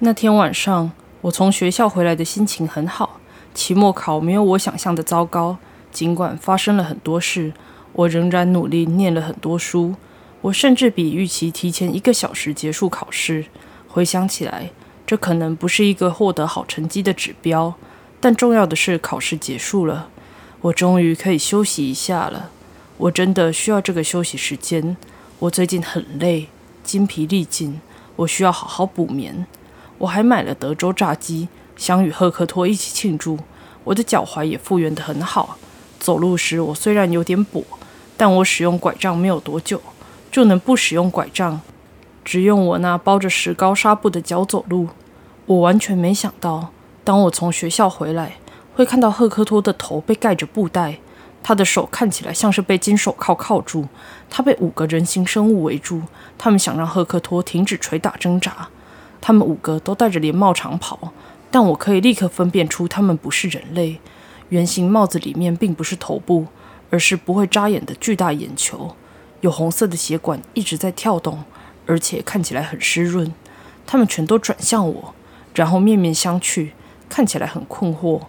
那天晚上，我从学校回来的心情很好。期末考没有我想象的糟糕，尽管发生了很多事，我仍然努力念了很多书。我甚至比预期提前一个小时结束考试。回想起来，这可能不是一个获得好成绩的指标，但重要的是考试结束了，我终于可以休息一下了。我真的需要这个休息时间。我最近很累，精疲力尽，我需要好好补眠。我还买了德州炸鸡，想与赫克托一起庆祝。我的脚踝也复原得很好。走路时我虽然有点跛，但我使用拐杖没有多久，就能不使用拐杖，只用我那包着石膏纱布的脚走路。我完全没想到，当我从学校回来，会看到赫克托的头被盖着布袋，他的手看起来像是被金手铐铐住，他被五个人形生物围住，他们想让赫克托停止捶打挣扎。他们五个都戴着连帽长袍，但我可以立刻分辨出他们不是人类。圆形帽子里面并不是头部，而是不会眨眼的巨大眼球，有红色的血管一直在跳动，而且看起来很湿润。他们全都转向我，然后面面相觑，看起来很困惑。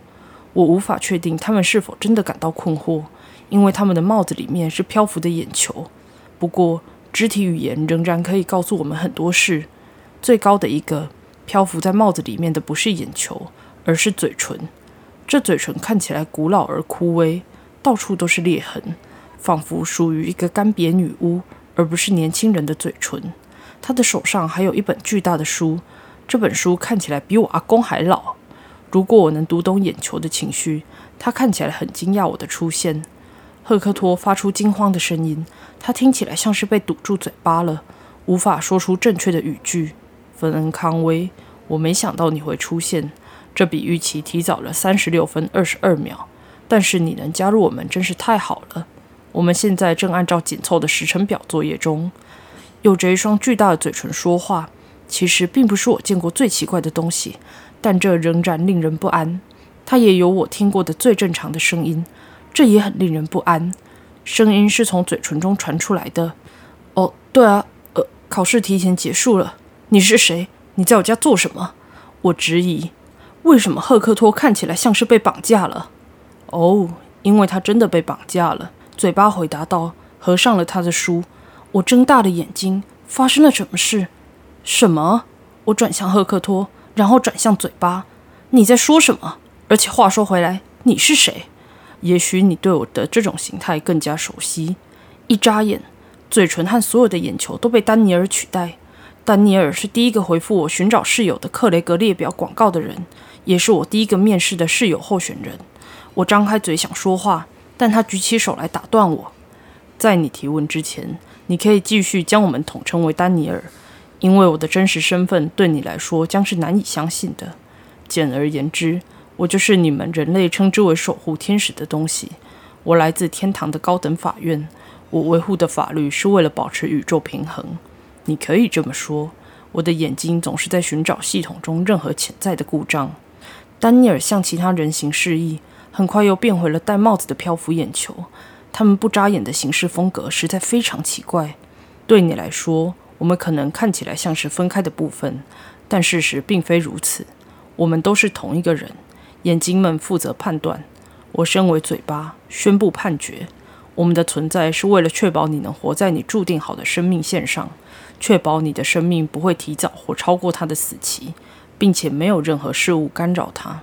我无法确定他们是否真的感到困惑，因为他们的帽子里面是漂浮的眼球。不过，肢体语言仍然可以告诉我们很多事。最高的一个漂浮在帽子里面的不是眼球，而是嘴唇。这嘴唇看起来古老而枯萎，到处都是裂痕，仿佛属于一个干瘪女巫，而不是年轻人的嘴唇。他的手上还有一本巨大的书，这本书看起来比我阿公还老。如果我能读懂眼球的情绪，他看起来很惊讶我的出现。赫克托发出惊慌的声音，他听起来像是被堵住嘴巴了，无法说出正确的语句。芬恩·康威，我没想到你会出现，这比预期提早了三十六分二十二秒。但是你能加入我们真是太好了。我们现在正按照紧凑的时程表作业中。有着一双巨大的嘴唇说话，其实并不是我见过最奇怪的东西，但这仍然令人不安。它也有我听过的最正常的声音，这也很令人不安。声音是从嘴唇中传出来的。哦，对啊，呃，考试提前结束了。你是谁？你在我家做什么？我质疑。为什么赫克托看起来像是被绑架了？哦，因为他真的被绑架了。嘴巴回答道，合上了他的书。我睁大了眼睛。发生了什么事？什么？我转向赫克托，然后转向嘴巴。你在说什么？而且话说回来，你是谁？也许你对我的这种形态更加熟悉。一眨眼，嘴唇和所有的眼球都被丹尼尔取代。丹尼尔是第一个回复我寻找室友的克雷格列表广告的人，也是我第一个面试的室友候选人。我张开嘴想说话，但他举起手来打断我。在你提问之前，你可以继续将我们统称为丹尼尔，因为我的真实身份对你来说将是难以相信的。简而言之，我就是你们人类称之为守护天使的东西。我来自天堂的高等法院，我维护的法律是为了保持宇宙平衡。你可以这么说，我的眼睛总是在寻找系统中任何潜在的故障。丹尼尔向其他人形示意，很快又变回了戴帽子的漂浮眼球。他们不眨眼的行事风格实在非常奇怪。对你来说，我们可能看起来像是分开的部分，但事实并非如此。我们都是同一个人。眼睛们负责判断，我身为嘴巴宣布判决。我们的存在是为了确保你能活在你注定好的生命线上。确保你的生命不会提早或超过他的死期，并且没有任何事物干扰他。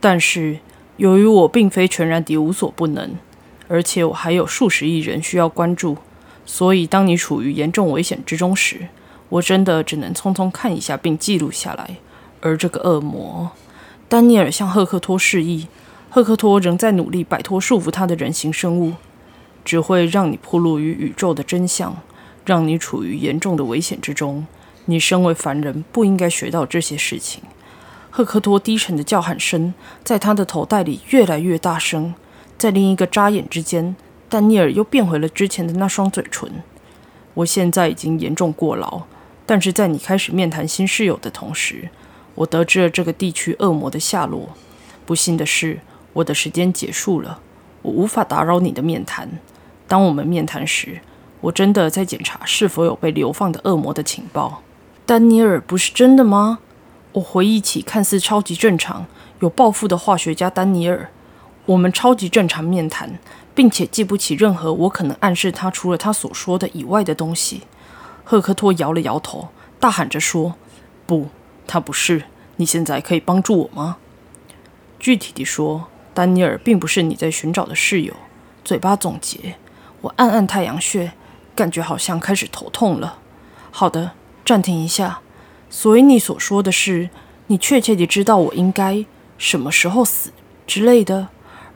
但是，由于我并非全然地无所不能，而且我还有数十亿人需要关注，所以当你处于严重危险之中时，我真的只能匆匆看一下并记录下来。而这个恶魔，丹尼尔向赫克托示意，赫克托仍在努力摆脱束缚他的人形生物，只会让你暴露于宇宙的真相。让你处于严重的危险之中。你身为凡人，不应该学到这些事情。赫克托低沉的叫喊声在他的头戴里越来越大声。在另一个眨眼之间，丹尼尔又变回了之前的那双嘴唇。我现在已经严重过劳，但是在你开始面谈新室友的同时，我得知了这个地区恶魔的下落。不幸的是，我的时间结束了，我无法打扰你的面谈。当我们面谈时。我真的在检查是否有被流放的恶魔的情报。丹尼尔，不是真的吗？我回忆起看似超级正常、有抱负的化学家丹尼尔，我们超级正常面谈，并且记不起任何我可能暗示他除了他所说的以外的东西。赫克托摇了摇头，大喊着说：“不，他不是。你现在可以帮助我吗？”具体地说，丹尼尔并不是你在寻找的室友。嘴巴总结，我按按太阳穴，感觉好像开始头痛了。好的，暂停一下。所以你所说的是，你确切地知道我应该什么时候死之类的。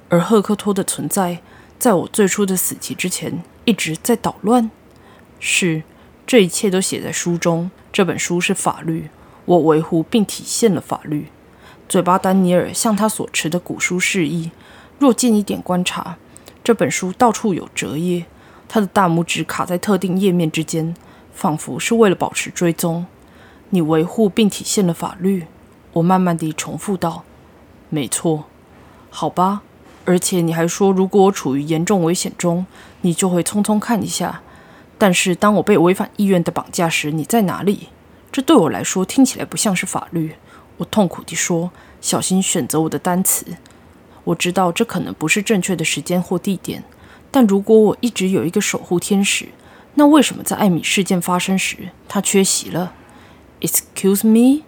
而赫克托的存在，在我最初的死期之前一直在捣乱。是，这一切都写在书中。这本书是法律，我维护并体现了法律。嘴巴丹尼尔向他所持的古书示意。若近一点观察，这本书到处有折页，他的大拇指卡在特定页面之间，仿佛是为了保持追踪。你维护并体现了法律，我慢慢地重复道：“没错，好吧。而且你还说，如果我处于严重危险中，你就会匆匆看一下。但是当我被违反意愿的绑架时，你在哪里？这对我来说听起来不像是法律。”我痛苦地说：“小心选择我的单词。我知道这可能不是正确的时间或地点，但如果我一直有一个守护天使，那为什么在艾米事件发生时他缺席了？” Excuse me，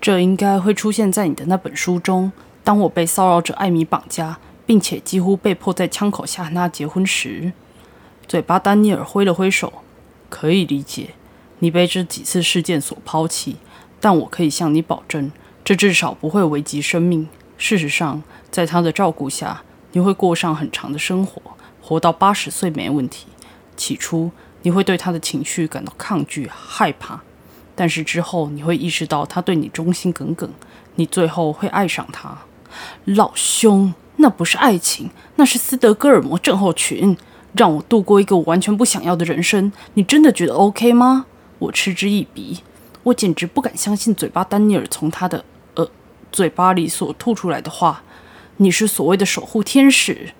这应该会出现在你的那本书中。当我被骚扰者艾米绑架，并且几乎被迫在枪口下和他结婚时，嘴巴丹尼尔挥了挥手。可以理解，你被这几次事件所抛弃，但我可以向你保证，这至少不会危及生命。事实上，在他的照顾下，你会过上很长的生活，活到八十岁没问题。起初，你会对他的情绪感到抗拒、害怕。但是之后你会意识到他对你忠心耿耿，你最后会爱上他。老兄，那不是爱情，那是斯德哥尔摩症候群，让我度过一个我完全不想要的人生。你真的觉得 OK 吗？我嗤之以鼻，我简直不敢相信嘴巴丹尼尔从他的呃嘴巴里所吐出来的话。你是所谓的守护天使，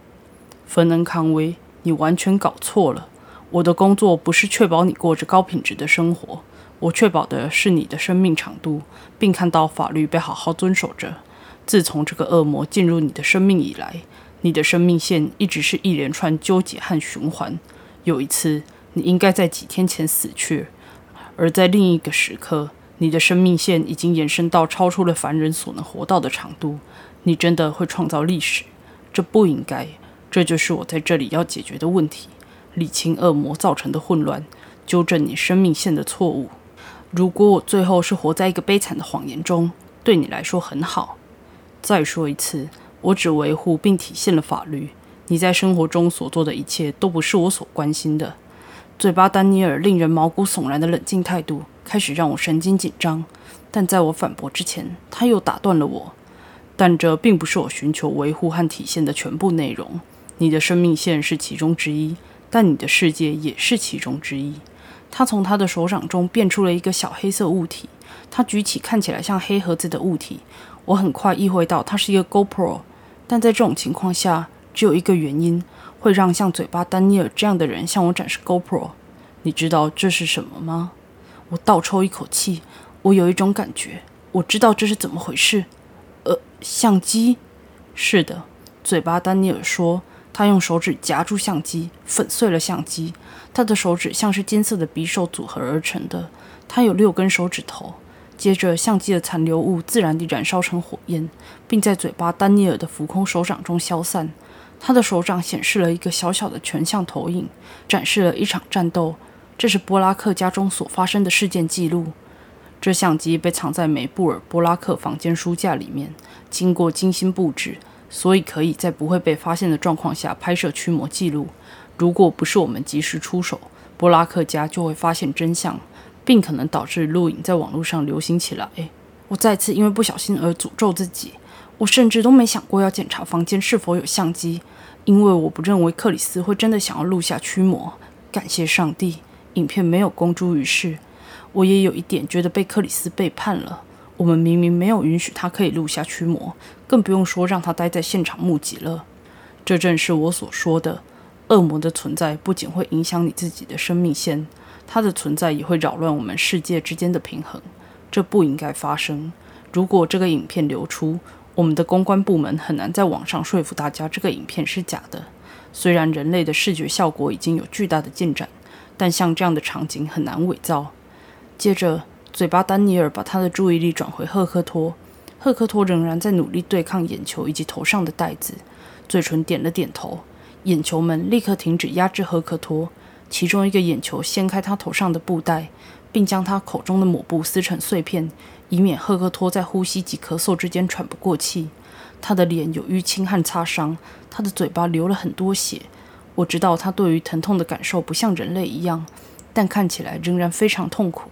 芬恩康威，你完全搞错了。我的工作不是确保你过着高品质的生活。我确保的是你的生命长度，并看到法律被好好遵守着。自从这个恶魔进入你的生命以来，你的生命线一直是一连串纠结和循环。有一次，你应该在几天前死去；而在另一个时刻，你的生命线已经延伸到超出了凡人所能活到的长度。你真的会创造历史？这不应该。这就是我在这里要解决的问题：理清恶魔造成的混乱，纠正你生命线的错误。如果我最后是活在一个悲惨的谎言中，对你来说很好。再说一次，我只维护并体现了法律。你在生活中所做的一切都不是我所关心的。嘴巴丹尼尔令人毛骨悚然的冷静态度开始让我神经紧张，但在我反驳之前，他又打断了我。但这并不是我寻求维护和体现的全部内容。你的生命线是其中之一，但你的世界也是其中之一。他从他的手掌中变出了一个小黑色物体，他举起看起来像黑盒子的物体。我很快意会到它是一个 GoPro，但在这种情况下，只有一个原因会让像嘴巴丹尼尔这样的人向我展示 GoPro。你知道这是什么吗？我倒抽一口气，我有一种感觉，我知道这是怎么回事。呃，相机？是的，嘴巴丹尼尔说。他用手指夹住相机，粉碎了相机。他的手指像是金色的匕首组合而成的。他有六根手指头。接着，相机的残留物自然地燃烧成火焰，并在嘴巴丹尼尔的浮空手掌中消散。他的手掌显示了一个小小的全像投影，展示了一场战斗。这是波拉克家中所发生的事件记录。这相机被藏在梅布尔波拉克房间书架里面，经过精心布置。所以可以在不会被发现的状况下拍摄驱魔记录。如果不是我们及时出手，波拉克家就会发现真相，并可能导致录影在网络上流行起来。我再次因为不小心而诅咒自己。我甚至都没想过要检查房间是否有相机，因为我不认为克里斯会真的想要录下驱魔。感谢上帝，影片没有公诸于世。我也有一点觉得被克里斯背叛了。我们明明没有允许他可以录下驱魔，更不用说让他待在现场目击了。这正是我所说的，恶魔的存在不仅会影响你自己的生命线，它的存在也会扰乱我们世界之间的平衡。这不应该发生。如果这个影片流出，我们的公关部门很难在网上说服大家这个影片是假的。虽然人类的视觉效果已经有巨大的进展，但像这样的场景很难伪造。接着，嘴巴丹尼尔把他的注意力转回赫克托，赫克托仍然在努力对抗眼球以及头上的袋子，嘴唇点了点头。眼球们立刻停止压制赫克托，其中一个眼球掀开他头上的布袋，并将他口中的抹布撕成碎片，以免赫克托在呼吸及咳嗽之间喘不过气。他的脸有淤青和擦伤，他的嘴巴流了很多血。我知道他对于疼痛的感受不像人类一样，但看起来仍然非常痛苦。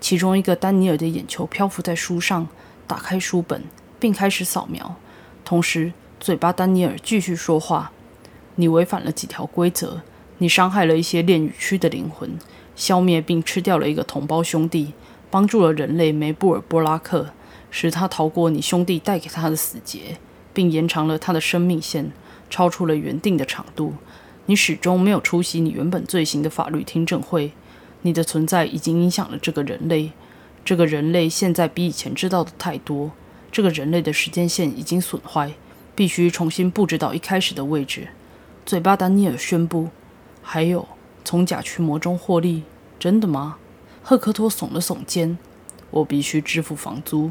其中一个丹尼尔的眼球漂浮在书上，打开书本并开始扫描，同时嘴巴丹尼尔继续说话：“你违反了几条规则，你伤害了一些炼狱区的灵魂，消灭并吃掉了一个同胞兄弟，帮助了人类梅布尔波拉克。”使他逃过你兄弟带给他的死劫，并延长了他的生命线，超出了原定的长度。你始终没有出席你原本罪行的法律听证会。你的存在已经影响了这个人类。这个人类现在比以前知道的太多。这个人类的时间线已经损坏，必须重新布置到一开始的位置。嘴巴丹尼尔宣布。还有，从假驱魔中获利，真的吗？赫克托耸了耸肩。我必须支付房租。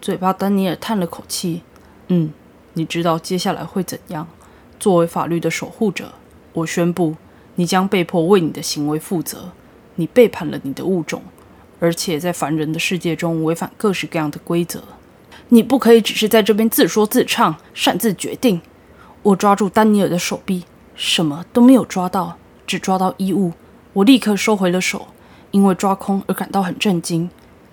嘴巴，丹尼尔叹了口气。嗯，你知道接下来会怎样？作为法律的守护者，我宣布，你将被迫为你的行为负责。你背叛了你的物种，而且在凡人的世界中违反各式各样的规则。你不可以只是在这边自说自唱，擅自决定。我抓住丹尼尔的手臂，什么都没有抓到，只抓到衣物。我立刻收回了手，因为抓空而感到很震惊。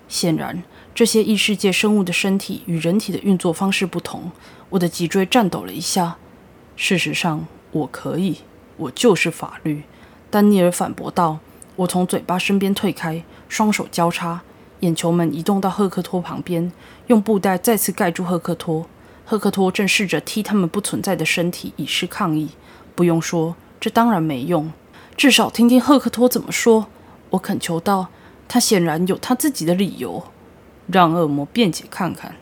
显然。这些异世界生物的身体与人体的运作方式不同。我的脊椎颤抖了一下。事实上，我可以，我就是法律。丹尼尔反驳道。我从嘴巴身边退开，双手交叉，眼球们移动到赫克托旁边，用布袋再次盖住赫克托。赫克托正试着踢他们不存在的身体，以示抗议。不用说，这当然没用。至少听听赫克托怎么说。我恳求道。他显然有他自己的理由。让恶魔辩解看看。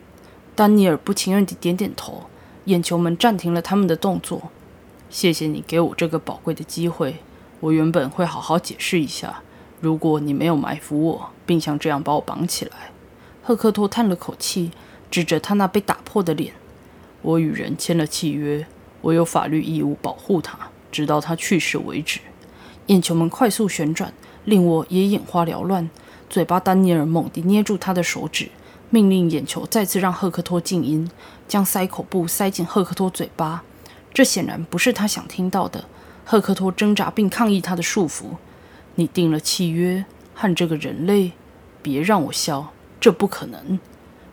丹尼尔不情愿地点点头，眼球们暂停了他们的动作。谢谢你给我这个宝贵的机会。我原本会好好解释一下，如果你没有埋伏我，并像这样把我绑起来。赫克托叹了口气，指着他那被打破的脸。我与人签了契约，我有法律义务保护他，直到他去世为止。眼球们快速旋转，令我也眼花缭乱。嘴巴，丹尼尔猛地捏住他的手指，命令眼球再次让赫克托静音，将塞口布塞进赫克托嘴巴。这显然不是他想听到的。赫克托挣扎并抗议他的束缚。你定了契约和这个人类？别让我笑，这不可能。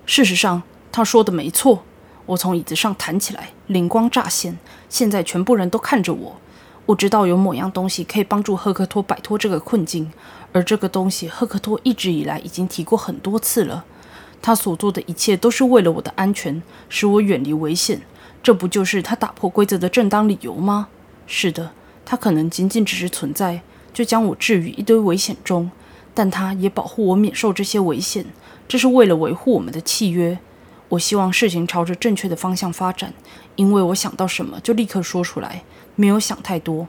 事实上，他说的没错。我从椅子上弹起来，灵光乍现。现在全部人都看着我。我知道有某样东西可以帮助赫克托摆脱这个困境。而这个东西，赫克托一直以来已经提过很多次了。他所做的一切都是为了我的安全，使我远离危险。这不就是他打破规则的正当理由吗？是的，他可能仅仅只是存在，就将我置于一堆危险中，但他也保护我免受这些危险。这是为了维护我们的契约。我希望事情朝着正确的方向发展，因为我想到什么就立刻说出来，没有想太多。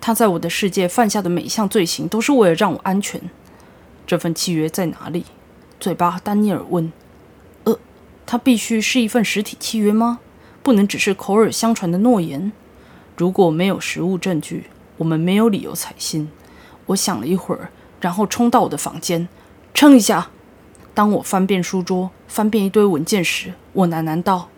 他在我的世界犯下的每一项罪行，都是为了让我安全。这份契约在哪里？嘴巴，丹尼尔问。呃，它必须是一份实体契约吗？不能只是口耳相传的诺言？如果没有实物证据，我们没有理由采信。我想了一会儿，然后冲到我的房间，撑一下。当我翻遍书桌，翻遍一堆文件时，我喃喃道：“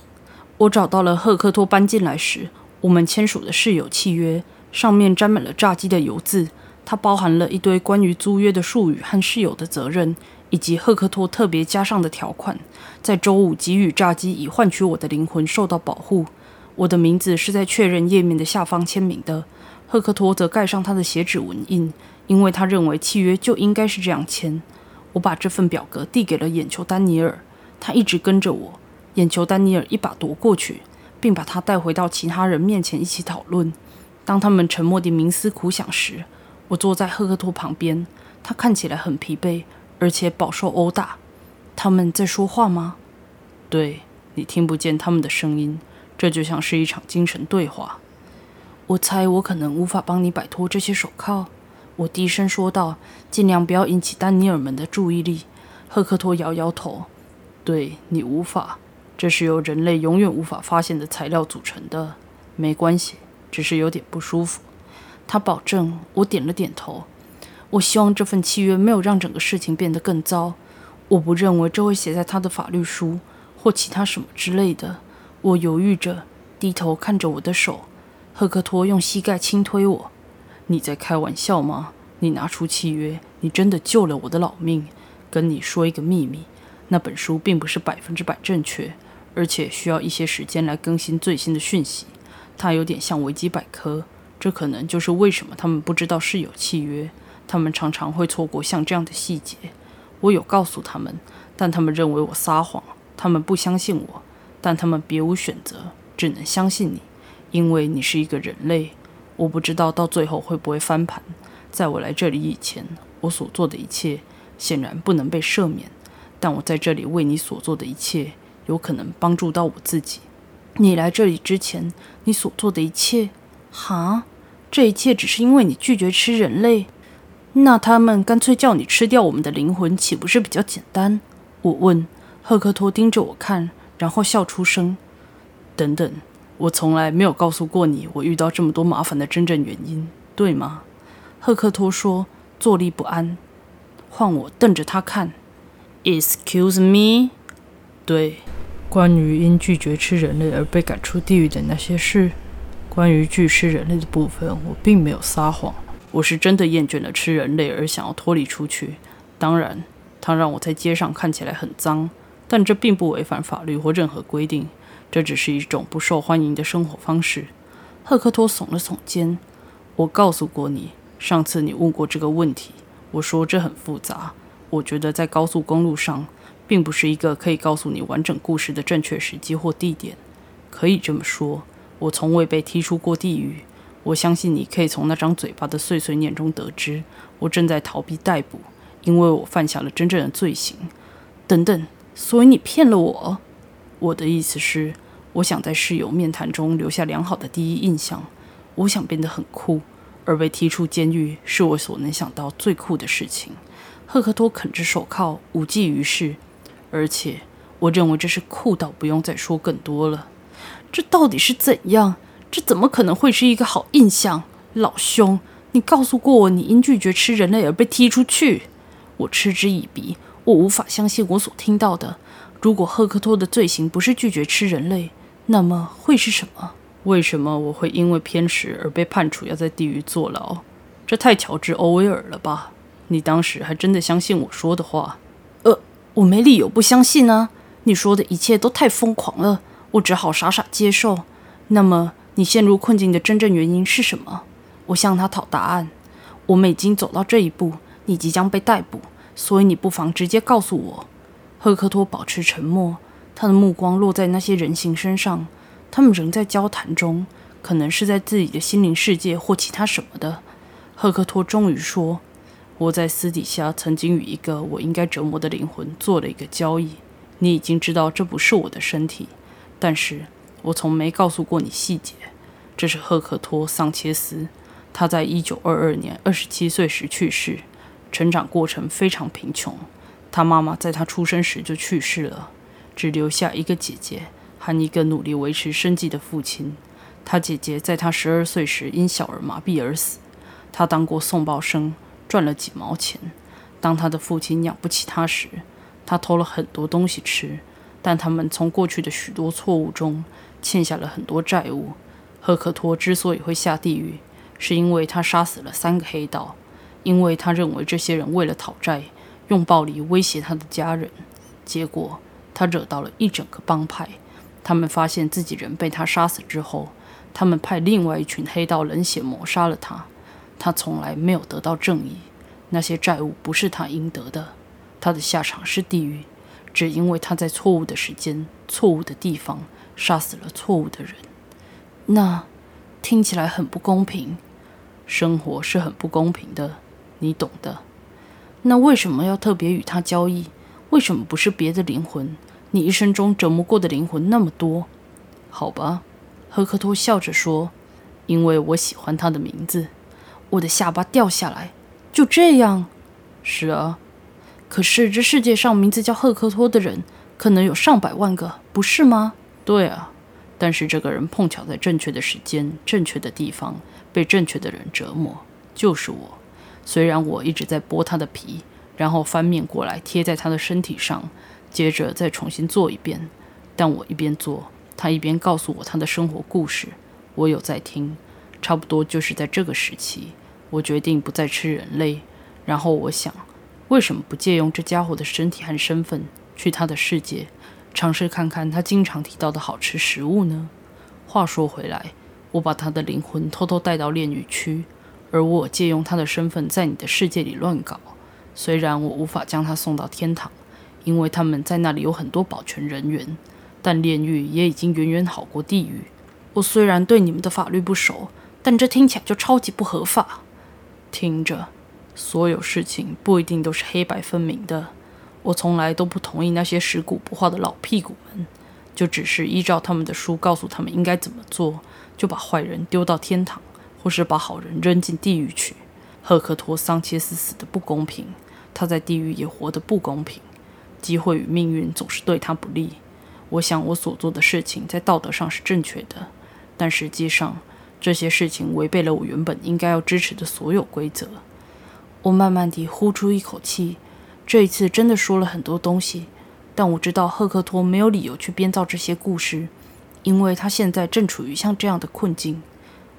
我找到了赫克托搬进来时我们签署的室友契约。”上面沾满了炸鸡的油渍，它包含了一堆关于租约的术语和室友的责任，以及赫克托特别加上的条款。在周五给予炸鸡，以换取我的灵魂受到保护。我的名字是在确认页面的下方签名的，赫克托则盖上他的血指纹印，因为他认为契约就应该是这样签。我把这份表格递给了眼球丹尼尔，他一直跟着我。眼球丹尼尔一把夺过去，并把他带回到其他人面前一起讨论。当他们沉默地冥思苦想时，我坐在赫克托旁边。他看起来很疲惫，而且饱受殴打。他们在说话吗？对你听不见他们的声音，这就像是一场精神对话。我猜我可能无法帮你摆脱这些手铐，我低声说道，尽量不要引起丹尼尔们的注意力。赫克托摇摇头，对你无法，这是由人类永远无法发现的材料组成的。没关系，只是有点不舒服。他保证。我点了点头。我希望这份契约没有让整个事情变得更糟。我不认为这会写在他的法律书或其他什么之类的。我犹豫着，低头看着我的手。赫克托用膝盖轻推我。你在开玩笑吗？你拿出契约，你真的救了我的老命。跟你说一个秘密，那本书并不是百分之百正确，而且需要一些时间来更新最新的讯息。它有点像维基百科。这可能就是为什么他们不知道是有契约。他们常常会错过像这样的细节。我有告诉他们，但他们认为我撒谎。他们不相信我，但他们别无选择，只能相信你，因为你是一个人类。我不知道到最后会不会翻盘。在我来这里以前，我所做的一切显然不能被赦免。但我在这里为你所做的一切，有可能帮助到我自己。你来这里之前，你所做的一切，哈？这一切只是因为你拒绝吃人类，那他们干脆叫你吃掉我们的灵魂，岂不是比较简单？我问。赫克托盯着我看，然后笑出声。等等，我从来没有告诉过你我遇到这么多麻烦的真正原因，对吗？赫克托说，坐立不安。换我瞪着他看。Excuse me？对，关于因拒绝吃人类而被赶出地狱的那些事。关于拒吃人类的部分，我并没有撒谎。我是真的厌倦了吃人类，而想要脱离出去。当然，它让我在街上看起来很脏，但这并不违反法律或任何规定。这只是一种不受欢迎的生活方式。赫克托耸了耸肩。我告诉过你，上次你问过这个问题。我说这很复杂。我觉得在高速公路上，并不是一个可以告诉你完整故事的正确时机或地点。可以这么说。我从未被踢出过地狱。我相信你可以从那张嘴巴的碎碎念中得知，我正在逃避逮捕，因为我犯下了真正的罪行。等等，所以你骗了我？我的意思是，我想在室友面谈中留下良好的第一印象。我想变得很酷，而被踢出监狱是我所能想到最酷的事情。赫克托啃着手铐，无济于事。而且，我认为这是酷到不用再说更多了。这到底是怎样？这怎么可能会是一个好印象？老兄，你告诉过我，你因拒绝吃人类而被踢出去。我嗤之以鼻，我无法相信我所听到的。如果赫克托的罪行不是拒绝吃人类，那么会是什么？为什么我会因为偏食而被判处要在地狱坐牢？这太乔治·欧威尔了吧？你当时还真的相信我说的话？呃，我没理由不相信啊！你说的一切都太疯狂了。我只好傻傻接受。那么，你陷入困境的真正原因是什么？我向他讨答案。我们已经走到这一步，你即将被逮捕，所以你不妨直接告诉我。赫克托保持沉默，他的目光落在那些人形身上。他们仍在交谈中，可能是在自己的心灵世界或其他什么的。赫克托终于说：“我在私底下曾经与一个我应该折磨的灵魂做了一个交易。你已经知道这不是我的身体。”但是我从没告诉过你细节。这是赫克托·桑切斯，他在一九二二年二十七岁时去世，成长过程非常贫穷。他妈妈在他出生时就去世了，只留下一个姐姐和一个努力维持生计的父亲。他姐姐在他十二岁时因小儿麻痹而死。他当过送报生，赚了几毛钱。当他的父亲养不起他时，他偷了很多东西吃。但他们从过去的许多错误中欠下了很多债务。赫克托之所以会下地狱，是因为他杀死了三个黑道，因为他认为这些人为了讨债，用暴力威胁他的家人。结果他惹到了一整个帮派。他们发现自己人被他杀死之后，他们派另外一群黑道冷血谋杀了他。他从来没有得到正义，那些债务不是他应得的，他的下场是地狱。只因为他在错误的时间、错误的地方杀死了错误的人，那听起来很不公平。生活是很不公平的，你懂的。那为什么要特别与他交易？为什么不是别的灵魂？你一生中折磨过的灵魂那么多，好吧？赫克托笑着说：“因为我喜欢他的名字。”我的下巴掉下来。就这样？是啊。可是这世界上名字叫赫克托的人可能有上百万个，不是吗？对啊。但是这个人碰巧在正确的时间、正确的地方被正确的人折磨，就是我。虽然我一直在剥他的皮，然后翻面过来贴在他的身体上，接着再重新做一遍，但我一边做，他一边告诉我他的生活故事，我有在听。差不多就是在这个时期，我决定不再吃人类。然后我想，为什么不借用这家伙的身体和身份去他的世界？尝试看看他经常提到的好吃食物呢？话说回来，我把他的灵魂偷偷带到炼狱区，而我借用他的身份在你的世界里乱搞。虽然我无法将他送到天堂，因为他们在那里有很多保全人员，但炼狱也已经远远好过地狱。我虽然对你们的法律不熟，但这听起来就超级不合法。听着，所有事情不一定都是黑白分明的。我从来都不同意那些食古不化的老屁股们，就只是依照他们的书告诉他们应该怎么做，就把坏人丢到天堂，或是把好人扔进地狱去。赫克托·桑切斯死的不公平，他在地狱也活得不公平。机会与命运总是对他不利。我想我所做的事情在道德上是正确的，但实际上这些事情违背了我原本应该要支持的所有规则。我慢慢地呼出一口气。这一次真的说了很多东西，但我知道赫克托没有理由去编造这些故事，因为他现在正处于像这样的困境。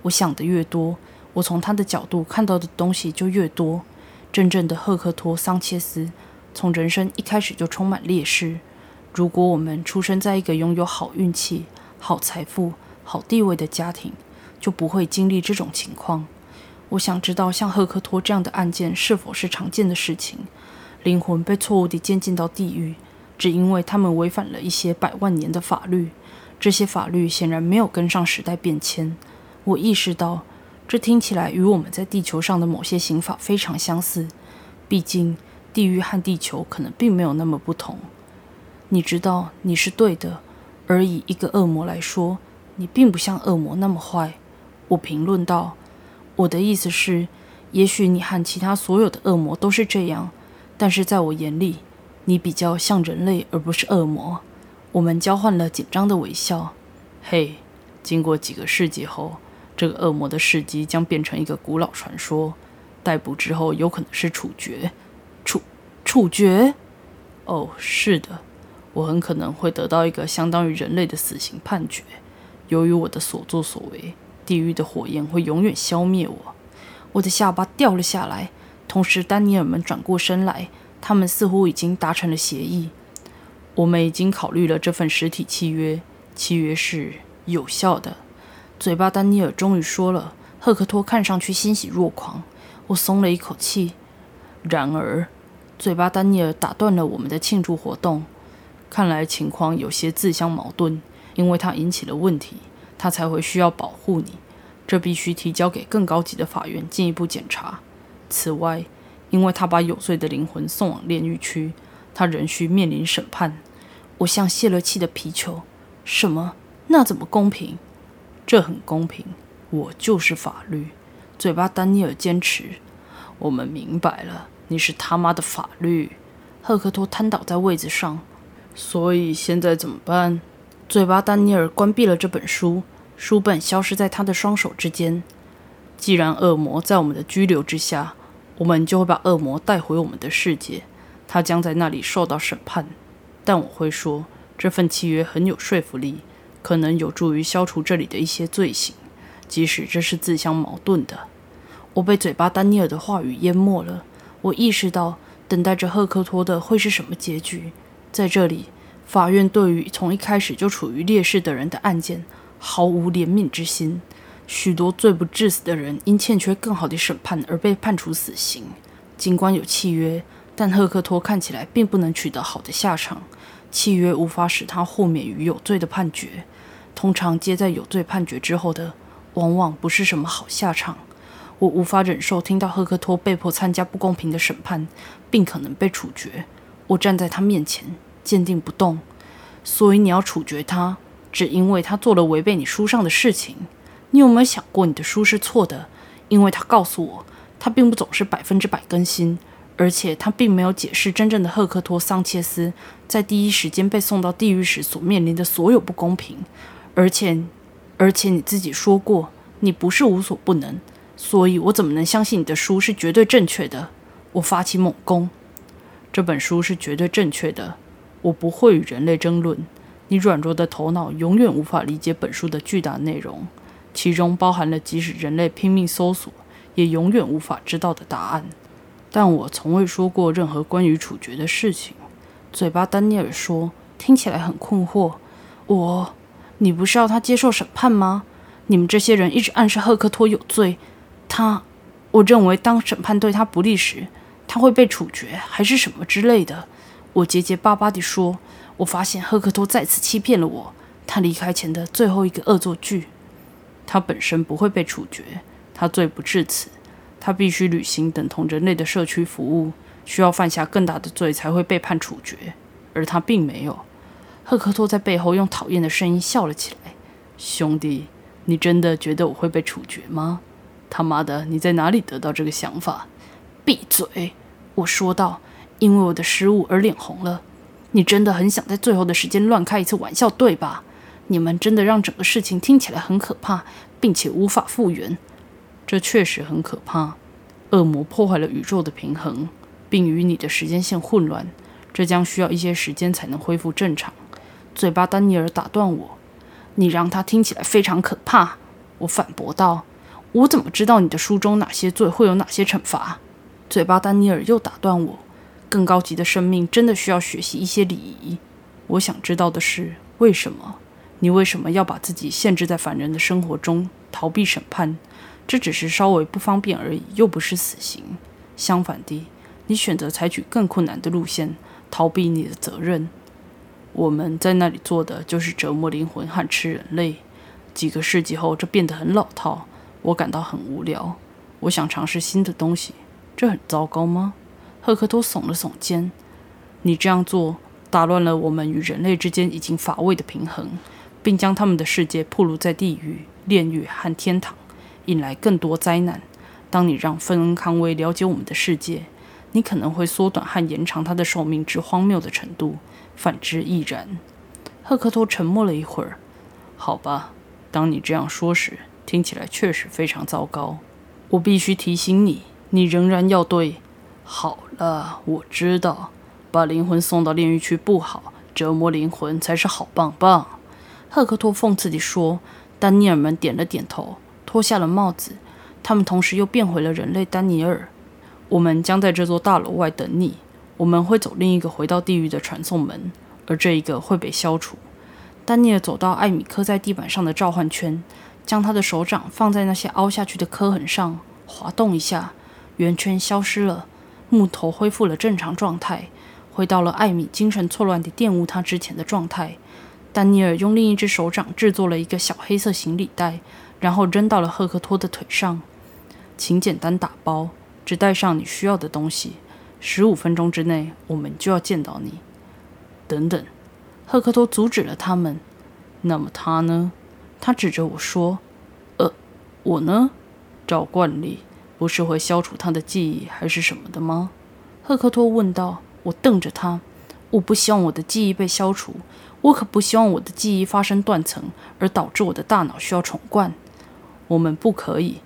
我想的越多，我从他的角度看到的东西就越多。真正的赫克托·桑切斯从人生一开始就充满劣势。如果我们出生在一个拥有好运气、好财富、好地位的家庭，就不会经历这种情况。我想知道，像赫克托这样的案件是否是常见的事情。灵魂被错误地监禁到地狱，只因为他们违反了一些百万年的法律。这些法律显然没有跟上时代变迁。我意识到，这听起来与我们在地球上的某些刑法非常相似。毕竟，地狱和地球可能并没有那么不同。你知道，你是对的。而以一个恶魔来说，你并不像恶魔那么坏。我评论道：“我的意思是，也许你和其他所有的恶魔都是这样。”但是在我眼里，你比较像人类，而不是恶魔。我们交换了紧张的微笑。嘿，经过几个世纪后，这个恶魔的事迹将变成一个古老传说。逮捕之后，有可能是处决。处处决？哦，是的，我很可能会得到一个相当于人类的死刑判决。由于我的所作所为，地狱的火焰会永远消灭我。我的下巴掉了下来。同时，丹尼尔们转过身来，他们似乎已经达成了协议。我们已经考虑了这份实体契约，契约是有效的。嘴巴，丹尼尔终于说了。赫克托看上去欣喜若狂，我松了一口气。然而，嘴巴，丹尼尔打断了我们的庆祝活动。看来情况有些自相矛盾，因为他引起了问题，他才会需要保护你。这必须提交给更高级的法院进一步检查。此外，因为他把有罪的灵魂送往炼狱区，他仍需面临审判。我像泄了气的皮球。什么？那怎么公平？这很公平。我就是法律。嘴巴，丹尼尔坚持。我们明白了，你是他妈的法律。赫克托瘫倒在位子上。所以现在怎么办？嘴巴，丹尼尔关闭了这本书，书本消失在他的双手之间。既然恶魔在我们的拘留之下，我们就会把恶魔带回我们的世界，他将在那里受到审判。但我会说，这份契约很有说服力，可能有助于消除这里的一些罪行，即使这是自相矛盾的。我被嘴巴丹尼尔的话语淹没了。我意识到，等待着赫克托的会是什么结局。在这里，法院对于从一开始就处于劣势的人的案件毫无怜悯之心。许多罪不至死的人因欠缺更好的审判而被判处死刑。尽管有契约，但赫克托看起来并不能取得好的下场。契约无法使他豁免于有罪的判决。通常接在有罪判决之后的，往往不是什么好下场。我无法忍受听到赫克托被迫参加不公平的审判，并可能被处决。我站在他面前，坚定不动。所以你要处决他，只因为他做了违背你书上的事情。你有没有想过，你的书是错的？因为他告诉我，他并不总是百分之百更新，而且他并没有解释真正的赫克托·桑切斯在第一时间被送到地狱时所面临的所有不公平。而且，而且你自己说过，你不是无所不能，所以我怎么能相信你的书是绝对正确的？我发起猛攻，这本书是绝对正确的。我不会与人类争论。你软弱的头脑永远无法理解本书的巨大内容，其中包含了即使人类拼命搜索也永远无法知道的答案。但我从未说过任何关于处决的事情。嘴巴丹尼尔说，听起来很困惑。我，你不是要他接受审判吗？你们这些人一直暗示赫克托有罪。他，我认为当审判对他不利时，他会被处决，还是什么之类的。我结结巴巴地说：“我发现赫克托再次欺骗了我。他离开前的最后一个恶作剧。他本身不会被处决，他罪不至此。他必须履行等同人类的社区服务，需要犯下更大的罪才会被判处决。而他并没有。”赫克托在背后用讨厌的声音笑了起来：“兄弟，你真的觉得我会被处决吗？他妈的，你在哪里得到这个想法？”闭嘴！我说道。因为我的失误而脸红了。你真的很想在最后的时间乱开一次玩笑，对吧？你们真的让整个事情听起来很可怕，并且无法复原。这确实很可怕。恶魔破坏了宇宙的平衡，并与你的时间线混乱。这将需要一些时间才能恢复正常。嘴巴丹尼尔打断我：“你让他听起来非常可怕。”我反驳道：“我怎么知道你的书中哪些罪会有哪些惩罚？”嘴巴丹尼尔又打断我。更高级的生命真的需要学习一些礼仪。我想知道的是，为什么你为什么要把自己限制在凡人的生活中，逃避审判？这只是稍微不方便而已，又不是死刑。相反地，你选择采取更困难的路线，逃避你的责任。我们在那里做的就是折磨灵魂和吃人类。几个世纪后，这变得很老套，我感到很无聊。我想尝试新的东西。这很糟糕吗？赫克托耸了耸肩：“你这样做打乱了我们与人类之间已经乏味的平衡，并将他们的世界暴露在地狱、炼狱和天堂，引来更多灾难。当你让芬恩·康威了解我们的世界，你可能会缩短和延长他的寿命至荒谬的程度；反之亦然。”赫克托沉默了一会儿：“好吧，当你这样说时，听起来确实非常糟糕。我必须提醒你，你仍然要对。”好了，我知道，把灵魂送到炼狱去不好，折磨灵魂才是好棒棒。赫克托讽刺地说。丹尼尔们点了点头，脱下了帽子。他们同时又变回了人类。丹尼尔，我们将在这座大楼外等你。我们会走另一个回到地狱的传送门，而这一个会被消除。丹尼尔走到艾米磕在地板上的召唤圈，将他的手掌放在那些凹下去的刻痕上，滑动一下，圆圈消失了。木头恢复了正常状态，回到了艾米精神错乱地玷污他之前的状态。丹尼尔用另一只手掌制作了一个小黑色行李袋，然后扔到了赫克托的腿上。请简单打包，只带上你需要的东西。十五分钟之内，我们就要见到你。等等，赫克托阻止了他们。那么他呢？他指着我说：“呃，我呢？照惯例。”不是会消除他的记忆还是什么的吗？赫克托问道。我瞪着他。我不希望我的记忆被消除，我可不希望我的记忆发生断层，而导致我的大脑需要重灌。我们不可以。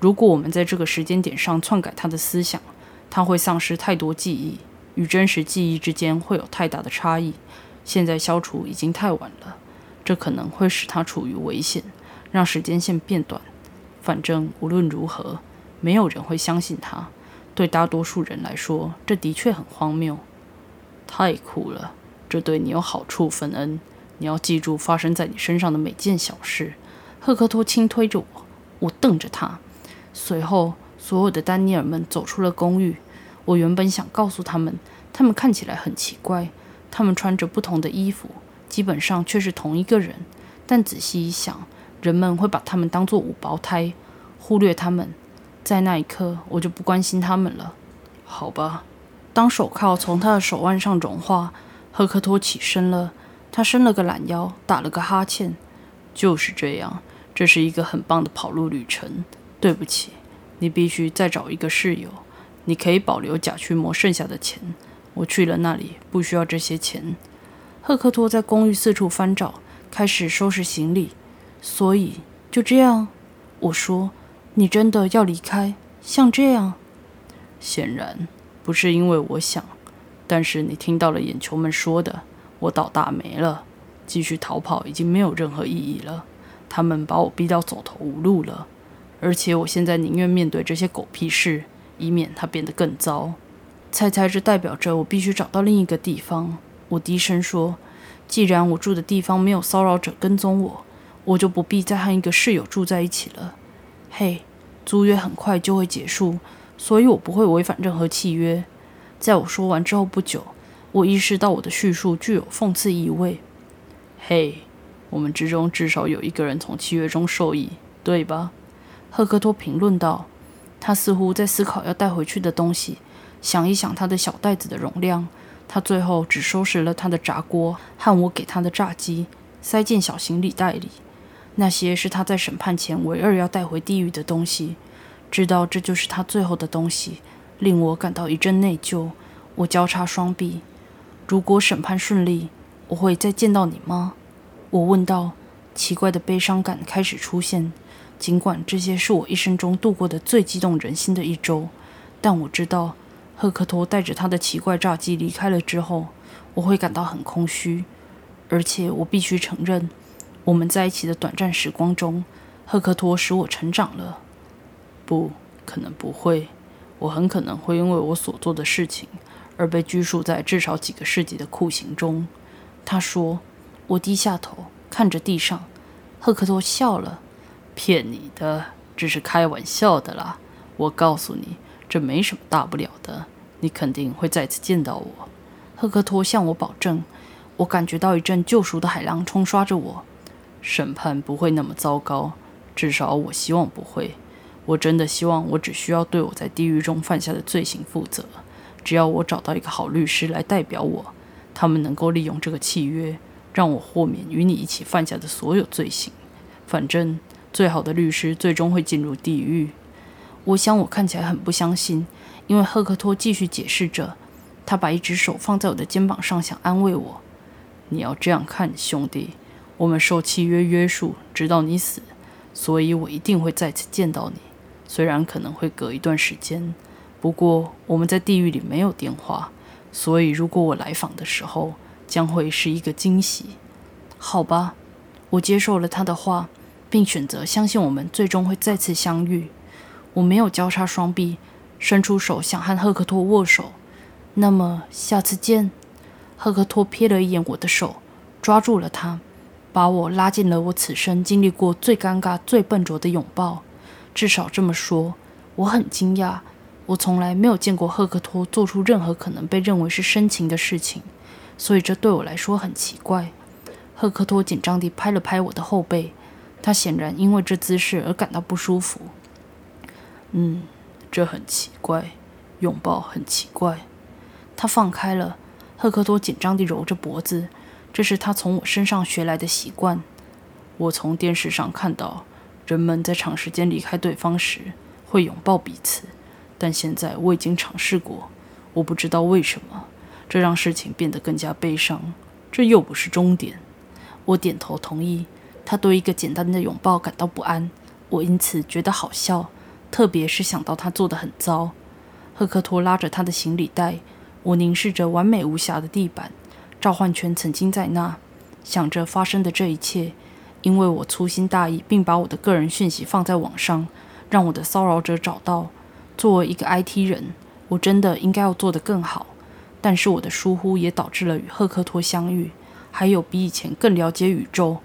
如果我们在这个时间点上篡改他的思想，他会丧失太多记忆，与真实记忆之间会有太大的差异。现在消除已经太晚了，这可能会使他处于危险，让时间线变短。反正无论如何。没有人会相信他。对大多数人来说，这的确很荒谬。太酷了！这对你有好处，芬恩。你要记住发生在你身上的每件小事。赫克托轻推着我，我瞪着他。随后，所有的丹尼尔们走出了公寓。我原本想告诉他们，他们看起来很奇怪，他们穿着不同的衣服，基本上却是同一个人。但仔细一想，人们会把他们当作五胞胎，忽略他们。在那一刻，我就不关心他们了。好吧。当手铐从他的手腕上融化，赫克托起身了。他伸了个懒腰，打了个哈欠。就是这样，这是一个很棒的跑路旅程。对不起，你必须再找一个室友。你可以保留假驱魔剩下的钱。我去了那里，不需要这些钱。赫克托在公寓四处翻找，开始收拾行李。所以就这样，我说：“你真的要离开？像这样？”显然不是因为我想，但是你听到了眼球们说的，我倒大霉了。继续逃跑已经没有任何意义了。他们把我逼到走投无路了，而且我现在宁愿面对这些狗屁事，以免它变得更糟。猜猜这代表着我必须找到另一个地方？我低声说：“既然我住的地方没有骚扰者跟踪我，我就不必再和一个室友住在一起了。”嘿，租约很快就会结束。所以我不会违反任何契约。在我说完之后不久，我意识到我的叙述具有讽刺意味。嘿，我们之中至少有一个人从契约中受益，对吧？赫克托评论道。他似乎在思考要带回去的东西，想一想他的小袋子的容量。他最后只收拾了他的炸锅和我给他的炸鸡，塞进小行李袋里。那些是他在审判前唯二要带回地狱的东西。知道这就是他最后的东西，令我感到一阵内疚。我交叉双臂。如果审判顺利，我会再见到你吗？我问道。奇怪的悲伤感开始出现。尽管这些是我一生中度过的最激动人心的一周，但我知道，赫克托带着他的奇怪炸鸡离开了之后，我会感到很空虚。而且我必须承认，我们在一起的短暂时光中，赫克托使我成长了。不可能不会，我很可能会因为我所做的事情而被拘束在至少几个世纪的酷刑中。他说。我低下头看着地上，赫克托笑了。骗你的，只是开玩笑的啦。我告诉你，这没什么大不了的。你肯定会再次见到我。赫克托向我保证。我感觉到一阵救赎的海浪冲刷着我。审判不会那么糟糕，至少我希望不会。我真的希望我只需要对我在地狱中犯下的罪行负责。只要我找到一个好律师来代表我，他们能够利用这个契约让我豁免与你一起犯下的所有罪行。反正最好的律师最终会进入地狱。我想我看起来很不相信，因为赫克托继续解释着。他把一只手放在我的肩膀上，想安慰我。你要这样看，兄弟，我们受契约约束，直到你死，所以我一定会再次见到你。虽然可能会隔一段时间，不过我们在地狱里没有电话，所以如果我来访的时候，将会是一个惊喜。好吧，我接受了他的话，并选择相信我们最终会再次相遇。我没有交叉双臂，伸出手想和赫克托握手。那么下次见。赫克托瞥了一眼我的手，抓住了他，把我拉进了我此生经历过最尴尬、最笨拙的拥抱。至少这么说，我很惊讶。我从来没有见过赫克托做出任何可能被认为是深情的事情，所以这对我来说很奇怪。赫克托紧张地拍了拍我的后背，他显然因为这姿势而感到不舒服。嗯，这很奇怪，拥抱很奇怪。他放开了，赫克托紧张地揉着脖子，这是他从我身上学来的习惯。我从电视上看到。人们在长时间离开对方时会拥抱彼此，但现在我已经尝试过，我不知道为什么，这让事情变得更加悲伤。这又不是终点。我点头同意。他对一个简单的拥抱感到不安，我因此觉得好笑，特别是想到他做得很糟。赫克托拉着他的行李袋，我凝视着完美无瑕的地板，召唤权曾经在那，想着发生的这一切。因为我粗心大意，并把我的个人讯息放在网上，让我的骚扰者找到。作为一个 IT 人，我真的应该要做得更好。但是我的疏忽也导致了与赫克托相遇，还有比以前更了解宇宙，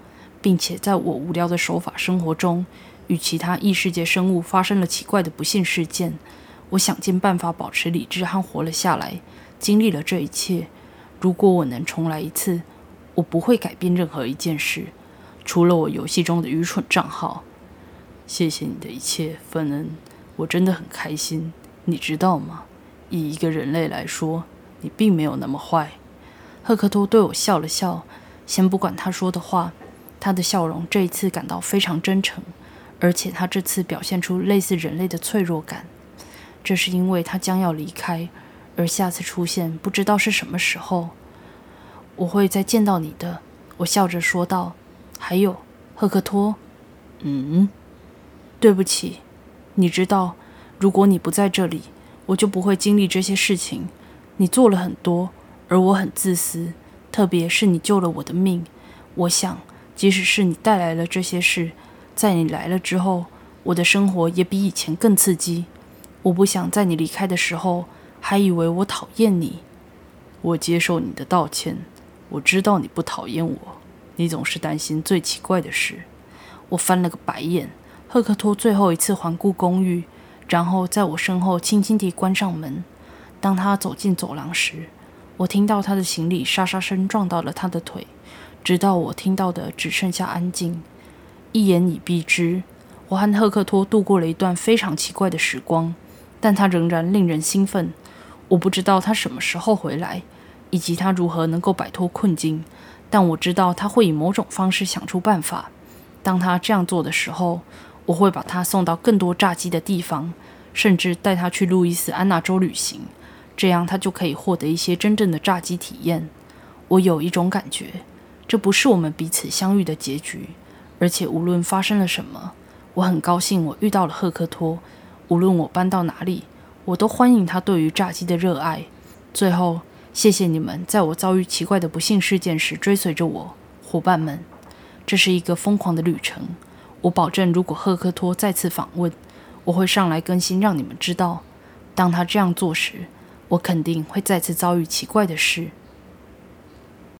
并且在我无聊的手法生活中，与其他异世界生物发生了奇怪的不幸事件。我想尽办法保持理智和活了下来，经历了这一切。如果我能重来一次，我不会改变任何一件事。除了我游戏中的愚蠢账号，谢谢你的一切，芬恩，我真的很开心。你知道吗？以一个人类来说，你并没有那么坏。赫克托对我笑了笑，先不管他说的话，他的笑容这一次感到非常真诚，而且他这次表现出类似人类的脆弱感。这是因为他将要离开，而下次出现不知道是什么时候。我会再见到你的，我笑着说道。还有，赫克托，嗯，对不起，你知道，如果你不在这里，我就不会经历这些事情。你做了很多，而我很自私，特别是你救了我的命。我想，即使是你带来了这些事，在你来了之后，我的生活也比以前更刺激。我不想在你离开的时候还以为我讨厌你。我接受你的道歉。我知道你不讨厌我，你总是担心最奇怪的事。我翻了个白眼。赫克托最后一次环顾公寓，然后在我身后轻轻地关上门。当他走进走廊时，我听到他的行李沙沙声撞到了他的腿，直到我听到的只剩下安静。一言以蔽之，我和赫克托度过了一段非常奇怪的时光。但他仍然令人兴奋。我不知道他什么时候回来，以及他如何能够摆脱困境。但我知道他会以某种方式想出办法。当他这样做的时候，我会把他送到更多炸鸡的地方，甚至带他去路易斯安那州旅行。这样他就可以获得一些真正的炸鸡体验。我有一种感觉，这不是我们彼此相遇的结局。而且无论发生了什么，我很高兴我遇到了赫克托。无论我搬到哪里，我都欢迎他对于炸鸡的热爱。最后，谢谢你们在我遭遇奇怪的不幸事件时追随着我，伙伴们。这是一个疯狂的旅程。我保证，如果赫克托再次访问，我会上来更新，让你们知道。当他这样做时，我肯定会再次遭遇奇怪的事。